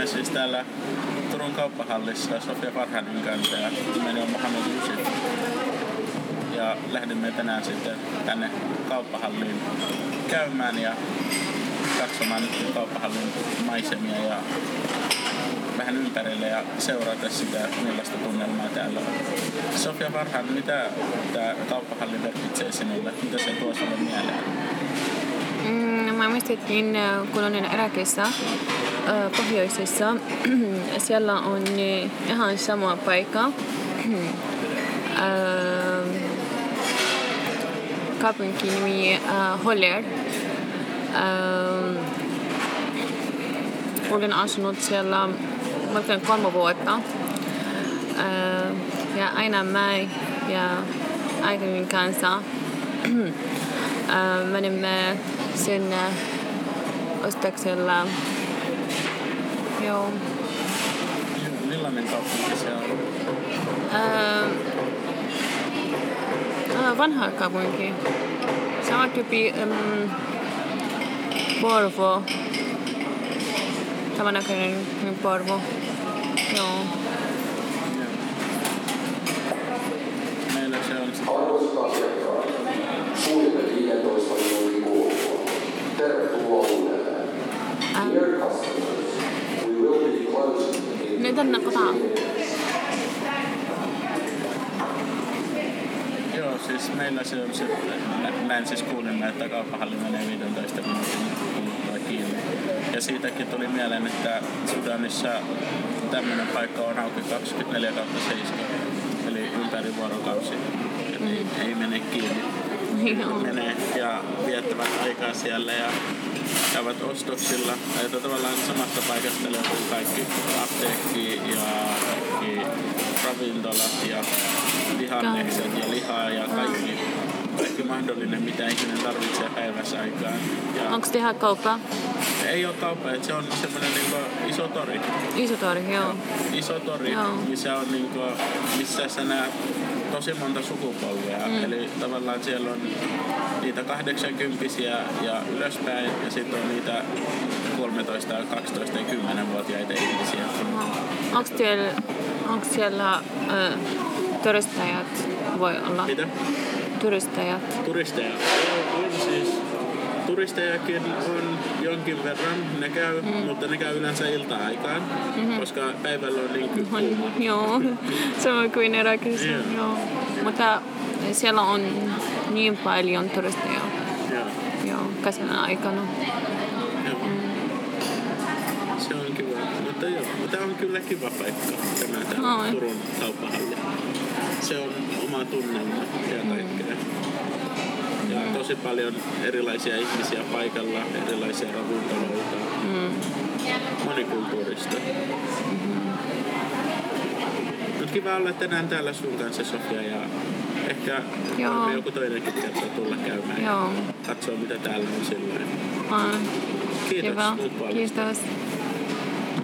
nyt olemme siis täällä Turun kauppahallissa Sofia Farhanin kanssa ja nimeni on Mohamed Yusuf. Ja lähdimme tänään sitten tänne kauppahalliin käymään ja katsomaan kauppahallin maisemia ja vähän ympärille ja seurata sitä, millaista tunnelmaa täällä on. Sofia Farhan, mitä tämä kauppahalli merkitsee sinulle? Mitä se tuo sinulle mieleen? Mm, mä muistettiin, kun olin Irakissa, pohjoisessa. Siellä on ihan sama paikka. kaupunki nimi Holler. Olen asunut siellä melkein kolme vuotta. Ja aina mä ja äitini kanssa menimme sinne ostaksella. Joo. Millainen kaupunki se on? Ää, vanha kaupunki. Sama tyyppi um, Porvo. Samannäköinen kuin Porvo. Joo. Meillä se on sitten Arvoisat asiakkaat, suljemme 15 minuutin kuluttua. Tervetuloa uudelleen. Dear customers, we will be closing in Nyt on kota. Joo, siis meillä se on se, nä- näin siis kuulimme, että kauppahalli menee 15 minuutin kuluttua kiinni. Ja siitäkin tuli mieleen, että Sudanissa tämmöinen paikka on auki 24 7, eli ympäri vuorokausi. Eli ei mene kiinni. Joo. Menee ja viettävät aikaa siellä ja käyvät ostoksilla. Että tavallaan samasta paikasta löytyy kaikki apteekki ja ravintolat ja vihannekset ja lihaa ja kaikki, kaikki mahdollinen, mitä ihminen tarvitsee päivässä aikaan. Ja Onko tehdä kauppa? ei ole kauppa, että se on semmoinen niin iso tori. Iso tori, joo. Iso tori, Joo. missä on niin kuin, missä sä näet tosi monta sukupolvea. Mm. Eli tavallaan siellä on niitä 80 ja ylöspäin ja sitten on niitä 13, 12 ja 10-vuotiaita ihmisiä. Onko siellä, onko siellä äh, turistajat voi olla? Mitä? Turistajat. Turisteja? On siis. Turistejakin on jonkin verran, ne käy, mm. mutta ne käy yleensä ilta-aikaan, mm-hmm. koska päivällä on niin kuuma. On, joo, sama kuin Irakissa. Joo. Joo. Mutta siellä on niin paljon turisteja. Joo. Joo, kesän aikana. Mutta on kyllä kiva paikka tämä täällä On. Turun kauppahalli. Se on oma tunnelma ja kaikkea. Ja tosi paljon erilaisia ihmisiä paikalla, erilaisia ravintoloita, Mm. monikulttuurista. Nyt kiva olla tänään täällä sun kanssa, Sofia, ja ehkä Joo. joku toinenkin kerta tulla käymään Joo. ja katsoa, mitä täällä on sillä On. Kiitos. Puolesta. Kiitos.